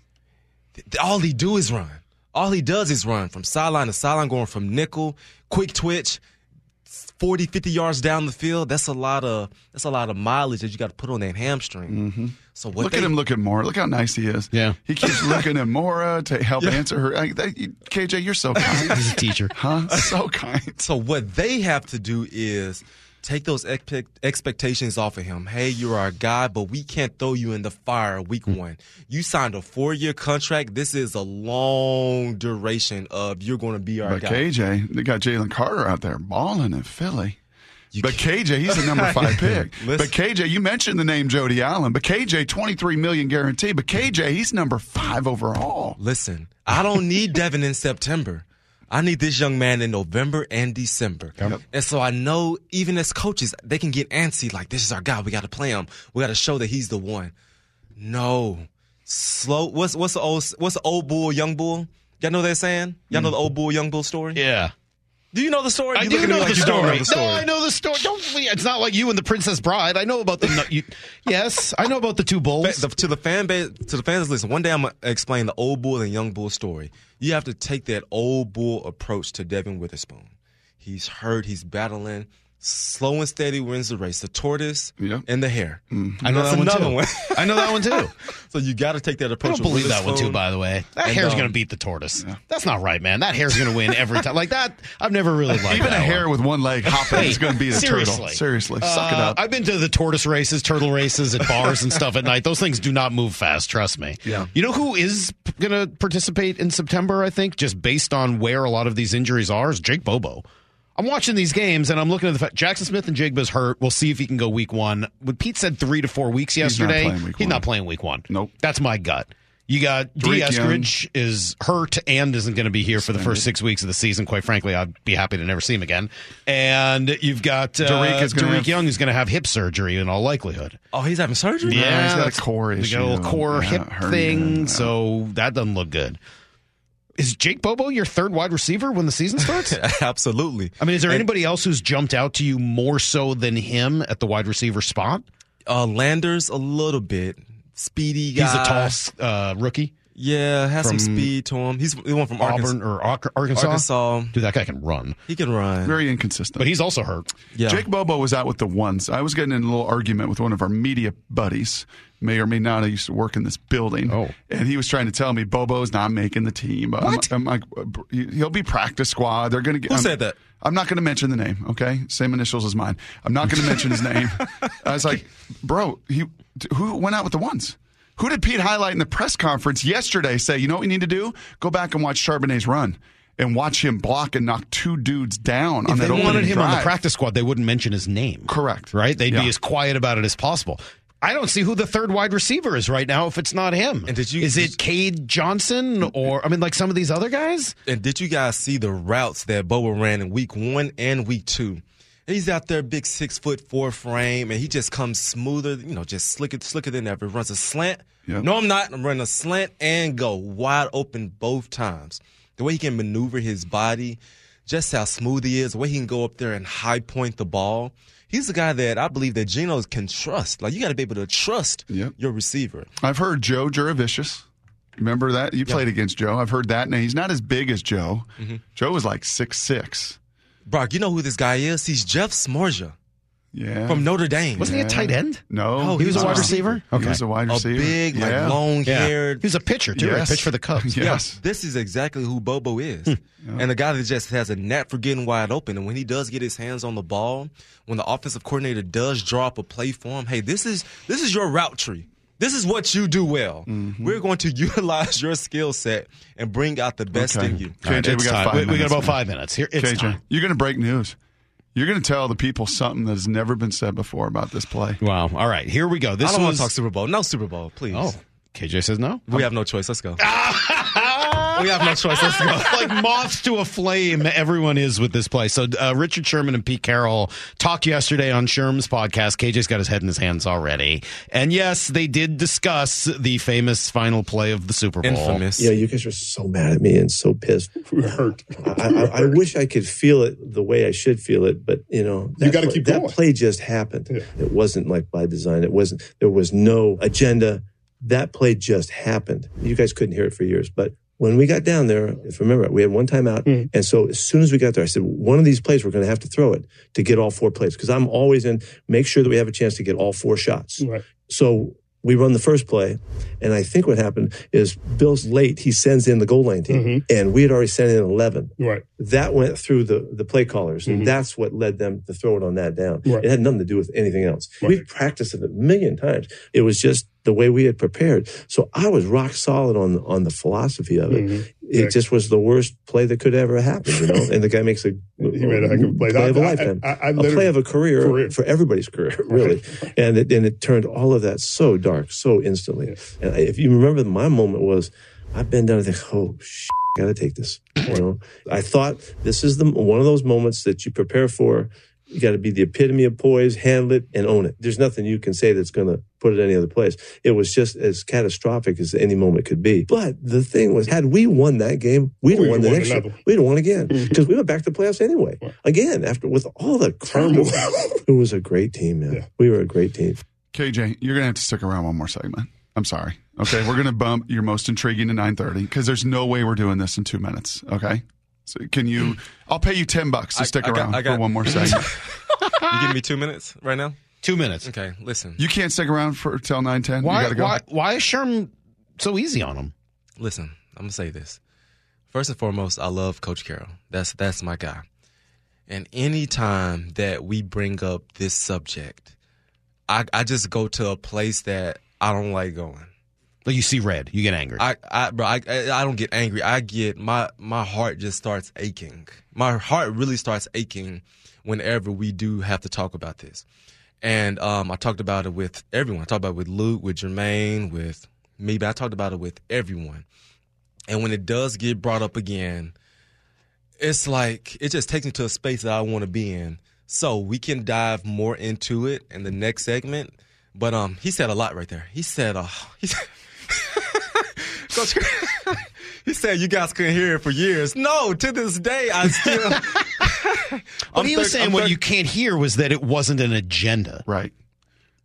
all he do is run. All he does is run from sideline to sideline, going from nickel, quick twitch, 40, 50 yards down the field. That's a lot of that's a lot of mileage that you got to put on that hamstring. Mm-hmm. So what Look they, at him looking more. Look how nice he is. Yeah. He keeps looking at Mora to help answer her. Like, that- you- KJ, you're so kind. He's a teacher. huh? So kind. So what they have to do is take those expect, expectations off of him. Hey, you're our guy, but we can't throw you in the fire week Hmm. one. You signed a four year contract. This is a long duration of you're going to be our But guy. KJ, they got Jalen Carter out there balling in Philly. You But can't- KJ, he's the number five pick. But KJ, you mentioned the name Jody Allen. But KJ, 23 million guarantee. But KJ, he's number five overall. Listen, I don't need Devon in September. I need this young man in November and December. And so I know even as coaches, they can get antsy like, this is our guy. We got to play him. We got to show that he's the one. No. Slow. What's, what's the old, what's the old bull, young bull? Y'all know what they're saying? Y'all know the mm. old bull, young bull story? Yeah. Do you know the story? I You do know like the you story. know the story. No, I know the story. Don't. It's not like you and the Princess Bride. I know about the. no, you, yes, I know about the two bulls. The- to the fan base, to the fans, listen. One day I'm gonna explain the old bull and young bull story. You have to take that old bull approach to Devon Witherspoon. He's hurt. He's battling. Slow and steady wins the race. The tortoise Yep. and the hare. I know That's that one another too. one. I know that one too. So you got to take that approach. I don't believe that one too. By the way, that And, hare's um, going to beat the tortoise. That's not right, man. That hare's going to win every time. Like that, I've never really liked Even a hare one. with one leg hopping is going to beat a seriously. turtle. Seriously, suck it Uh, up. I've been to the tortoise races, turtle races at bars and stuff at night. Those things do not move fast. Trust me. Yeah. You know who is going to participate in September? I think just based on where a lot of these injuries are, is Jake Bobo. I'm watching these games and I'm looking at the fact Jaxon Smith-Njigba's hurt. We'll see if he can go week one. What Pete said three to four weeks not yesterday. playing week He's one. not playing week one. Nope. That's my gut. You got D. Dareke Young. Eskridge is hurt and isn't going to be here for the first six weeks of the season. Quite frankly, I'd be happy to never see him again. And you've got uh, Dareke is gonna Dareke have- Young is going to have hip surgery in all likelihood. Oh, he's having surgery. Yeah, he's got a that's- core they issue. got a little core Yeah, hip hernia, thing, yeah. so that doesn't look good. Is Jake Bobo your third wide receiver when the season starts? Absolutely. I mean, is there And, anybody else who's jumped out to you more so than him at the wide receiver spot? Uh, Landers a little bit. Speedy guy. He's a tall uh, rookie. Yeah, has some speed to him. He's the one from Auburn Arkansas. or Ar- Arkansas. Arkansas. Dude, that guy can run, He can run. Very inconsistent. but he's also hurt. yeah. Jake Bobo was out with the ones. I was getting in a little argument with one of our media buddies, may or may not. I used to work in this building. Oh. And he was trying to tell me Bobo's not making the team. I'm- What? I'm, like, he'll be practice squad. They're going to get. Who I'm- said that? I'm not going to mention the name, okay? Same initials as mine. I'm not going to mention his name. I was like, bro, he, who went out with the ones? Who did Pete highlight in the press conference yesterday say, you know what we need to do? Go back and watch Charbonnet's run and watch him block and knock two dudes down on If that they wanted opening him on the practice squad, they wouldn't mention his name. Correct. Right? They'd Yeah. be as quiet about it as possible. I don't see who the third wide receiver is right now if it's not him. And did you- is it Cade Johnson or I mean like some of these other guys? And did you guys see the routes that Bobo ran in week one and week He's out there, big six foot four frame, and he just comes smoother, you know, just slicker, slicker than ever. Runs a slant. Yep. No, I'm not. I'm running a slant and go wide open both times. The way he can maneuver his body, just how smooth he is, the way he can go up there and high point the ball. He's the guy that I believe that Geno can trust. Like you got to be able to trust Yep. your receiver. I've heard Joe Jurevicius. Remember that? You played against Joe. I've heard that. Now, he's not as big as Joe. Mm-hmm. Joe was like six six. Brock, you know who this guy is? He's Jeff Samardzija Yeah. from Notre Dame. Wasn't he a tight end? No. Oh, no, He was a wide receiver? He was a wide receiver. a receiver. big, Yeah. like long haired. He was a pitcher too. Right? Yes. Pitch for the Cubs. Yes. This is exactly who Bobo is. Hmm. And a guy that just has a knack for getting wide open. And when he does get his hands on the ball, when the offensive coordinator does drop up a play for him, hey, this is this is your route tree. This is what you do well. Mm-hmm. We're going to utilize your skill set and bring out the best Okay. in you. KJ, All right, we got time. five We- we got about man. five minutes. Here, it's KJ, time. you're going to break news. You're going to tell the people something that has never been said before about this play. Wow. All right, here we go. This I don't want was to talk Super Bowl. No Super Bowl, please. Oh, KJ says no. We have no choice. Let's go. we have no choice. Let's go. like moths to a flame, everyone is with this play. So uh, Richard Sherman and Pete Carroll talked yesterday on Sherm's podcast. KJ's got his head in his hands already, and yes, they did discuss the famous final play of the Super Bowl. Infamous. Yeah, you guys are so mad at me and so pissed. We're hurt. I, I, I wish I could feel it the way I should feel it, but you know, that, gotta play- keep that play just happened. It wasn't like by design. It wasn't. There was no agenda. That play just happened. You guys couldn't hear it for years, but. When we got down there, if you remember, we had one time out. Mm. And so as soon as we got there, I said, one of these plays, we're going to have to throw it to get all four plays. Cause I'm always in, make sure that we have a chance to get all four shots. Right. So we run the first play, and I think what happened is Bill's late. He sends in the goal line team, mm-hmm. and we had already sent in eleven. Right. That went through the the play callers, and mm-hmm. that's what led them to throw it on that down. Right. It had nothing to do with anything else. We've practiced it a million times. It was just the way we had prepared. So I was rock solid on on the philosophy of it. Mm-hmm. It Yeah. just was the worst play that could ever happen, you know. and the guy makes a, He made a heck of a play. of a I- I- lifetime, I- I a play of a career, Career. for everybody's career, really. and it, and it turned all of that so dark, so instantly. And I- if you remember, my moment was, I bend down and think, oh, shit, got to take this. You know, I thought this is the one of those moments that you prepare for. You got to be the epitome of poise, handle it, and own it. There's nothing you can say that's going to put it any other place. It was just as catastrophic as any moment could be. But the thing was, had we won that game, we'd have We'd won the won next another. one. We'd have won again mm-hmm. because we went back to the playoffs anyway. Again, after with all the turmoil, it was a great team, man. We were a great team. KJ, you're going to have to stick around one more segment. I'm sorry. Okay, we're going to bump your most intriguing to 9:30 because there's no way we're doing this in two minutes. Okay, So can you? I'll pay you ten bucks to I- stick I got- around I got- for one more segment. you giving me two minutes right now? Two minutes. Okay, listen. you can't stick around for till nine ten. Why? You gotta go. Why? Why is Sherm so easy on him? Listen, I'm gonna say this. First and foremost, I love Coach Carroll. That's that's my guy. And anytime that we bring up this subject, I I just go to a place that I don't like going. Like you see red, you get angry. I, I, bro, I, I don't get angry. I get my my heart just starts aching. My heart really starts aching whenever we do have to talk about this. And um, I talked about it with everyone. I talked about it with Luke, with Jermaine, with me, but I talked about it with everyone. And when it does get brought up again, it's like it just takes me to a space that I want to be in. So we can dive more into it in the next segment. But um, he said a lot right there. He said, uh, he said, Coach, he said you guys couldn't hear it for years. No, to this day, I still. But he was thir- saying I'm what thir- you can't hear was that it wasn't an agenda. Right.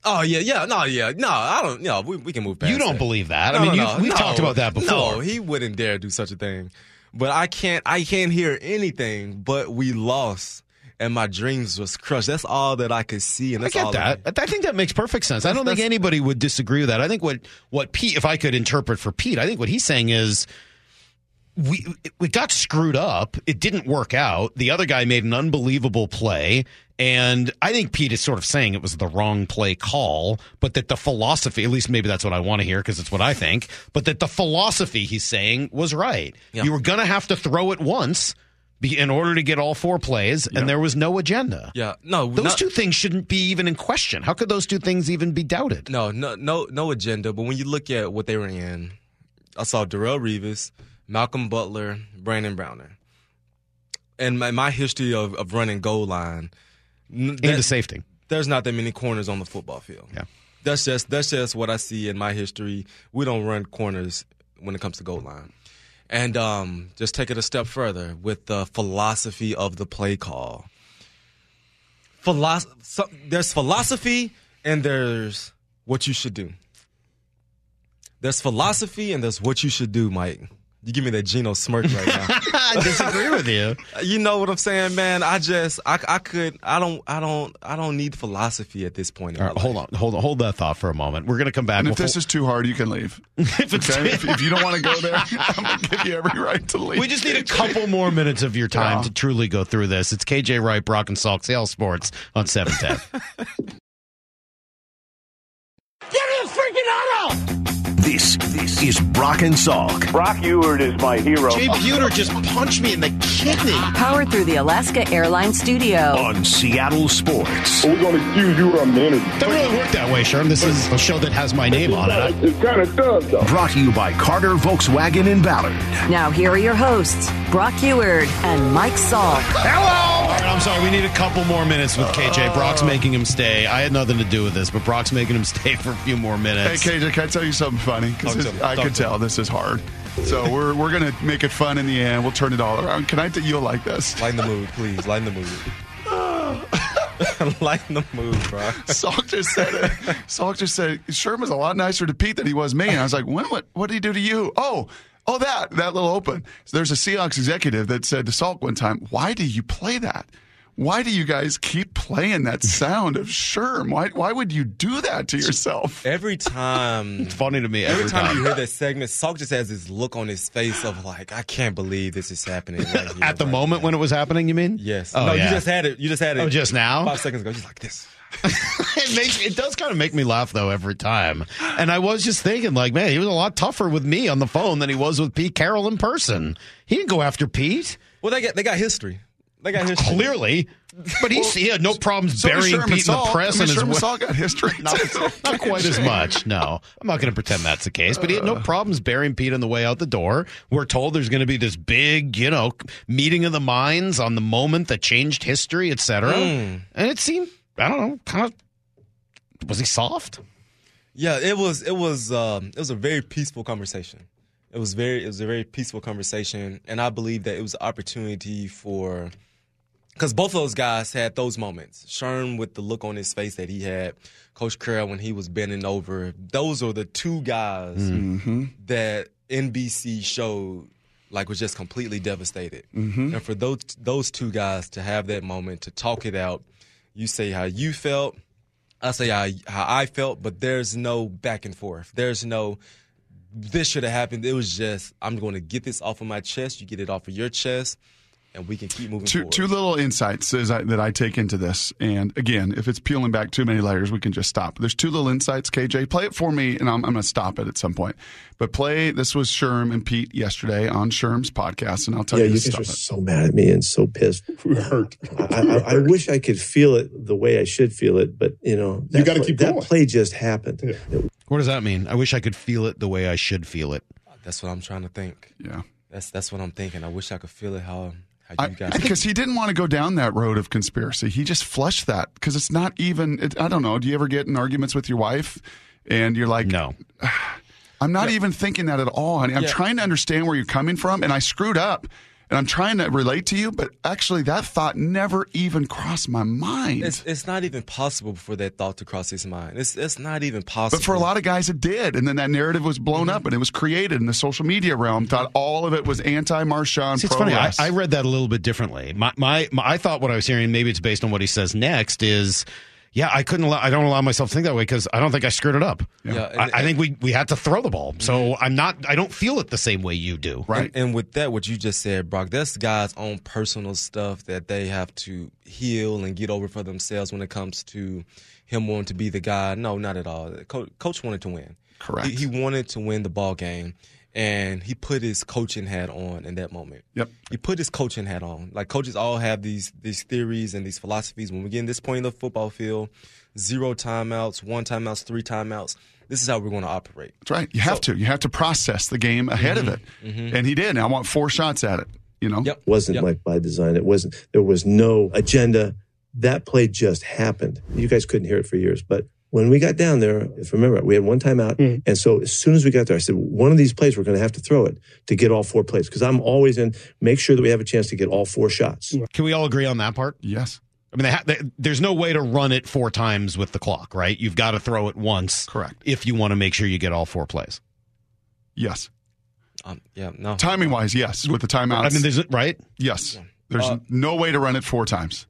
Oh yeah, yeah, no, yeah, no. I don't. No, we, we can move past. You don't that. believe that. No, I mean, no, no, we've no. talked about that before. No, he wouldn't dare do such a thing. But I can't. I can't hear anything. But we lost, and my dreams was crushed. That's all that I could see, and I get all that. I, I think that makes perfect sense. I don't think anybody would disagree with that. I think what what Pete, if I could interpret for Pete, I think what he's saying is we we got screwed up. It didn't work out. The other guy made an unbelievable play, and I think Pete is sort of saying it was the wrong play call, but that the philosophy, at least maybe that's what I want to hear because it's what I think, but that the philosophy he's saying was right. Yeah. You were going to have to throw it once. Be, in order to get all four plays, and there was no agenda. Yeah, no, Those not- two things shouldn't be even in question. How could those two things even be doubted? No, no, no, no agenda. But when you look at what they were in, I saw Darrelle Revis, Malcolm Butler, Brandon Browner, and my, my history of, of running goal line. n- And that- the safety. there's not that many corners on the football field. Yeah. That's just that's just what I see in my history. We don't run corners when it comes to goal line. And um, just take it a step further with the philosophy of the play call. Philosoph- so, there's philosophy and there's what you should do. There's philosophy and there's what you should do, Mike. You give me that Geno smirk right now. I disagree with you. You know what I'm saying, man? I just I, I could I don't I don't I don't need philosophy at this point. In All my hold life. on, hold on, hold that thought for a moment. We're going to come back. And if before- this is too hard, you can leave. if it's- Okay? if, if you don't want to go there, I'm going to give you every right to leave. we just need a couple more minutes of your time Yeah. to truly go through this. It's KJ Wright, Brock and Salk, Sale Sports on 710. This this is Brock and Salk. Brock Huard is my hero. Jay Buhner just punched me in the kidney. Powered through the Alaska Airlines Studio. on Seattle Sports. We're going to excuse you from the interview. Doesn't really work that way, Sherm. This is a show that has my name on it. It kind of does, though. Brought to you by Carter Volkswagen in Ballard. Now, here are your hosts, Brock Huard and Mike Salk. Hello! All right, I'm sorry. We need a couple more minutes with KJ. Brock's making him stay. I had nothing to do with this, but Brock's making him stay for a few more minutes. Hey. KJ, can I tell you something funny? Talk Because. I Talk could tell this is hard. So we're we're gonna make it fun in the end. We'll turn it all around. Can I? T- you'll like this. Lighten the mood, please. Lighten the mood. Lighten the mood, bro. Salk just said it. Salk just said Sherman's a lot nicer to Pete than he was me. And I was like, when? What? What did he do to you? Oh. Oh, that that little open. So there's a Seahawks executive that said to Salk one time, "Why do you play that? Why do you guys keep playing that sound of Sherm? Why why would you do that to yourself?" Every time, It's funny to me every, every time you hear that segment, Salk just has this look on his face of like, I can't believe this is happening right here, At the right moment now. when it was happening, you mean? Yes. Oh, no, yeah. you just had it. You just had it. Oh, just now? Five seconds ago. Just like this. it makes it does kind of make me laugh though every time. And I was just thinking, like, man, he was a lot tougher with me on the phone than he was with Pete Carroll in person. He didn't go after Pete. Well, they got they got history. They got history. Clearly. But he's, he had no problems So burying Sherman Pete in the press I mean, and his Sherman Salk got history. not, not quite as much. No, I'm not going to pretend that's the case. But he had no problems burying Pete on the way out the door. We're told there's going to be this big, you know, meeting of the minds on the moment that changed history, etc. Mm. And it seemed, I don't know, kind of. Was he soft? Yeah, it was it was um, it was a very peaceful conversation. It was very it was a very peaceful conversation, and I believe that it was an opportunity for because both of those guys had those moments. Sherm with the look on his face that he had, Coach Carroll when he was bending over. Those are the two guys that NBC showed like was just completely devastated. Mhm. And for those those two guys to have that moment to talk it out, you say how you felt, I say how how I felt, but there's no back and forth. There's no this should have happened. It was just I'm going to get this off of my chest. You get it off of your chest, and we can keep moving Two, forward. two little insights as I, that I take into this. And again, if it's peeling back too many layers, we can just stop. There's two little insights, KJ. Play it for me, and I'm, I'm going to stop it at some point. But play, this was Sherm and Pete yesterday on Sherm's podcast, and I'll tell yeah, you you guys are it. so mad at me and so pissed. We're hurt. I, I, I wish I could feel it the way I should feel it, but you know, You gotta keep that going. play just happened. What does that mean? I wish I could feel it the way I should feel it. That's what I'm trying to think. Yeah. That's that's what I'm thinking. I wish I could feel it how how I- you guys because he didn't want to go down that road of conspiracy. He just flushed that because it's not even. It, I don't know. Do you ever get in arguments with your wife, and you're like, "No, I'm not even thinking that at all, honey. I'm Yeah. trying to understand where you're coming from, and I screwed up, and I'm trying to relate to you, but actually, that thought never even crossed my mind. It's, it's not even possible for that thought to cross his mind. It's it's not even possible. But for a lot of guys, it did, and then that narrative was blown up, mm-hmm. and it was created in the social media realm. Thought all of it was anti-Marshawn. It's funny. I, I read that a little bit differently. My, my, my, I thought what I was hearing, maybe it's based on what he says next, is yeah, I couldn't. Allow, I don't allow myself to think that way because I don't think I screwed it up. Yeah, and- I, I think we we had to throw the ball, so mm-hmm. I'm not. I don't feel it the same way you do. Right. And, and with that, what you just said, Brock, that's guys' own personal stuff that they have to heal and get over for themselves when it comes to him wanting to be the guy. No, not at all. Coach, Coach wanted to win. Correct. He, he wanted to win the ball game, and he put his coaching hat on in that moment. Yep. He put his coaching hat on. Like coaches all have these these theories and these philosophies. When we get in this point in the football field, zero timeouts, one timeouts, three timeouts. This is how we're going to operate. That's right. You have to. You have to process the game ahead of mm-hmm. it, mm-hmm. and he did. And I want four shots at it. You know. Yep. wasn't like by design. It wasn't. There was no agenda. That play just happened. You guys couldn't hear it for years, but when we got down there, if you remember, we had one timeout, and so as soon as we got there, I said, one of these plays we're going to have to throw it to get all four plays because I'm always in. Make sure that we have a chance to get all four shots. Can we all agree on that part? Yes. I mean, they ha- they, there's no way to run it four times with the clock, right? You've got to throw it once, correct? If you want to make sure you get all four plays. Yes. Um, yeah. No. Timing wise, yes. With the timeouts. I mean, there's right. Yes. There's Uh, no way to run it four times.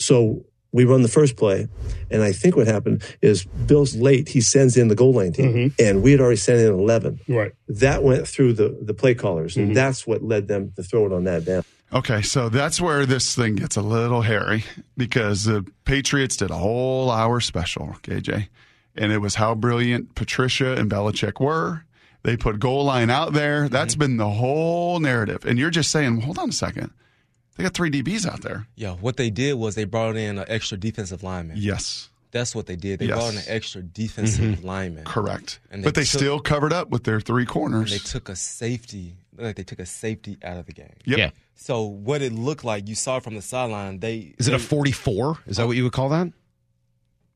So we run the first play, and I think what happened is Bill's late. He sends in the goal line team, mm-hmm. and we had already sent in eleven. Right. That went through the the play callers, and mm-hmm. that's what led them to throw it on that down. Okay, so that's where this thing gets a little hairy because the Patriots did a whole hour special, KJ, and it was how brilliant Patricia and Belichick were. They put goal line out there. That's mm-hmm. been the whole narrative, and you're just saying, hold on a second, they got three DBs out there. Yeah, what they did was they brought in an extra defensive lineman. Yes. That's what they did. They Yes. brought in an extra defensive lineman. Correct. And but they took- still covered up with their three and corners. they took a safety. Like they took a safety out of the game. Yep. Yeah. So what it looked like, you saw from the sideline. They Is it a 44? Is that what you would call that?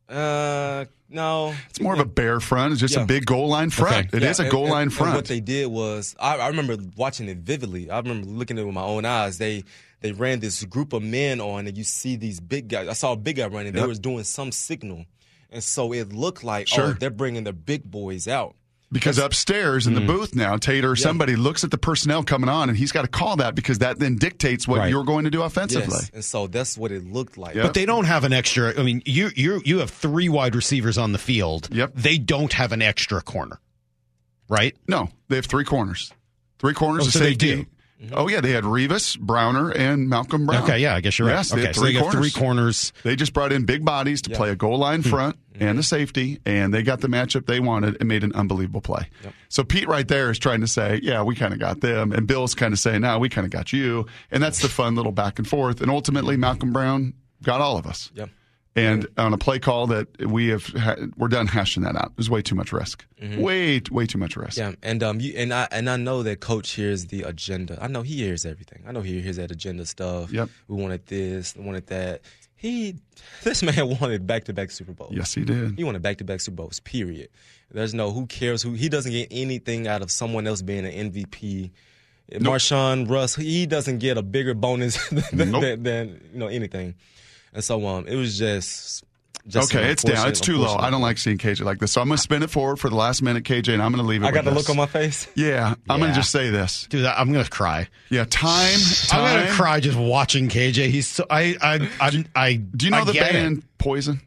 Uh, no. It's more of a bare front. It's just Yeah. a big goal line front. It is Yeah, a goal and- line and front. what they did was, I, I remember watching it vividly. I remember looking at it with my own eyes. They they ran this group of men on, and you see these big guys. I saw a big guy running. They was doing some signal, and so it looked like, Sure. oh, they're bringing the big boys out. Because upstairs in the Mm. booth now, Tater, somebody looks at the personnel coming on, and he's got to call that because that then dictates what Right. you're going to do offensively. Yes, and so that's what it looked like. But they don't have an extra. I mean, you you you have three wide receivers on the field. Yep. They don't have an extra corner, right? No, they have three corners. Three corners Oh, of so they safety. Do. Oh yeah, they had Revis, Browner, and Malcolm Brown. Okay, yeah, I guess you're right. Yes, they Okay, so three got corners. three corners. They just brought in big bodies to play a goal line Hmm. front and a safety, and they got the matchup they wanted and made an unbelievable play. So Pete right there is trying to say, yeah, we kind of got them, and Bill's kind of saying, no, we kind of got you, and that's the fun little back and forth. And ultimately, Malcolm Brown got all of us. Yep. And on a play call that we have, ha- we're done hashing that out. There's way too much risk. Mhm. Way, way too much risk. Yeah, and um, you and I and I know that Coach hears the agenda. I know he hears everything. I know he hears that agenda stuff. Yep. We wanted this, we wanted that. He, this man wanted back to back Super Bowls. Yes, he did. He wanted back to back Super Bowls. Period. There's no who cares who. He doesn't get anything out of someone else being an MVP. Marshawn Russ, he doesn't get a bigger bonus than, Nope. than, than you know anything. And so um, it was just Just okay, it's down. It's too low. I don't like seeing KJ like this. So I'm going to spin it forward for the last minute, KJ, and I'm going to leave it I got with the this. look on my face. Yeah, I'm going to just say this. Dude, I'm gonna cry. Yeah, time. time. I'm gonna cry just watching KJ. He's so I I I, I Do you know I the band It. Poison?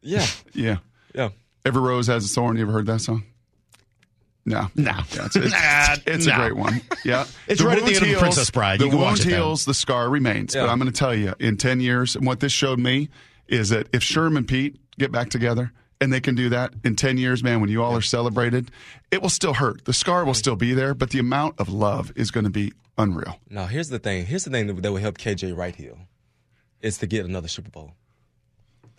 Yeah, Yeah. yeah. Every rose has a thorn. You ever heard that song? No, No. Yeah, it's it's, Nah, it's a great one. Yeah, It's right at the end of The Princess Bride. The You can wound watch it then. heals, the scar remains. But I'm going to tell you, in ten years, and what this showed me is that if Sherm and Pete get back together and they can do that in ten years, man, when you all are celebrated, it will still hurt. The scar will still be there, but the amount of love is going to be unreal. Now here's the thing. Here's the thing that, that will help KJ right heal, is to get another Super Bowl.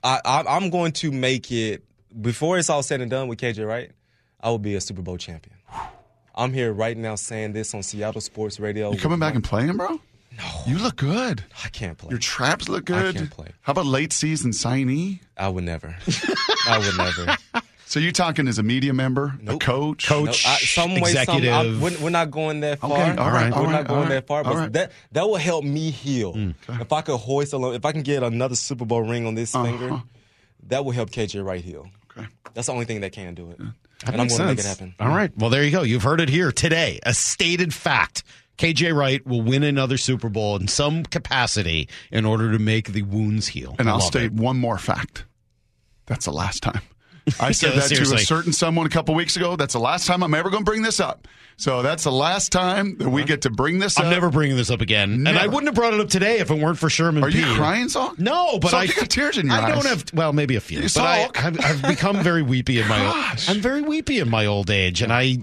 I, I I'm going to make it before it's all said and done with KJ Wright. I will be a Super Bowl champion. I'm here right now saying this on Seattle Sports Radio. You coming back and playing, bro? No, you look good. I can't play. Your traps look good. I can't play. How about late season signee? I would never. I would never. So you're talking as a media member, a coach, coach, No, I, some way, some, I, executive. we're, we're not going that far. Okay, all right, we're all not right, going all right, that far. But right. that that will help me heal. Mm, if I could hoist a, lo- if I can get another Super Bowl ring on this uh-huh. finger, that will help KJ right heal. Okay. That's the only thing that can do it. That and I'm makes going to make it sense. happen. All right. Well, there you go. You've heard it here today. A stated fact. KJ Wright will win another Super Bowl in some capacity in order to make the wounds heal. And I'll Love state it. one more fact. That's the last time. I said Yeah, that to a certain someone a couple weeks ago. That's the last time I'm ever going to bring this up. So that's the last time that we get to bring this I'm up. never bringing this up again. And I wouldn't have brought it up today if it weren't for Sherman Are you Pete. crying, Salk? No, but Salk, I you got tears in your I don't have well, maybe a few. You But I, I've, I've become very weepy in my Gosh. I'm very weepy in my old age, and I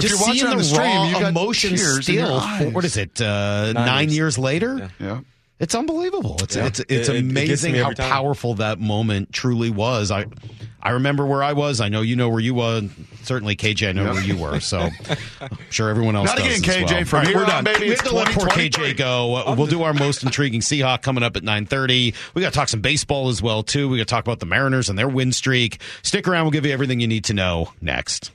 just you're watching seeing on the, the stream, raw you got emotion tears in still. What is it? Uh, nine, years. years, later. Yeah. It's unbelievable. It's Yeah. it's it's It- it- it amazing how time. powerful that moment truly was. I I remember where I was. I know you know where you were. Certainly, KJ, I know Yeah. where you were. So I'm sure everyone else. Not again, KJ. well. From All right, here we're on, done. baby, We have to let poor KJ go. Uh, We'll do our most intriguing Seahawk coming up at 9:30. We got to talk some baseball as well too. We got to talk about the Mariners and their win streak. Stick around. We'll give you everything you need to know next.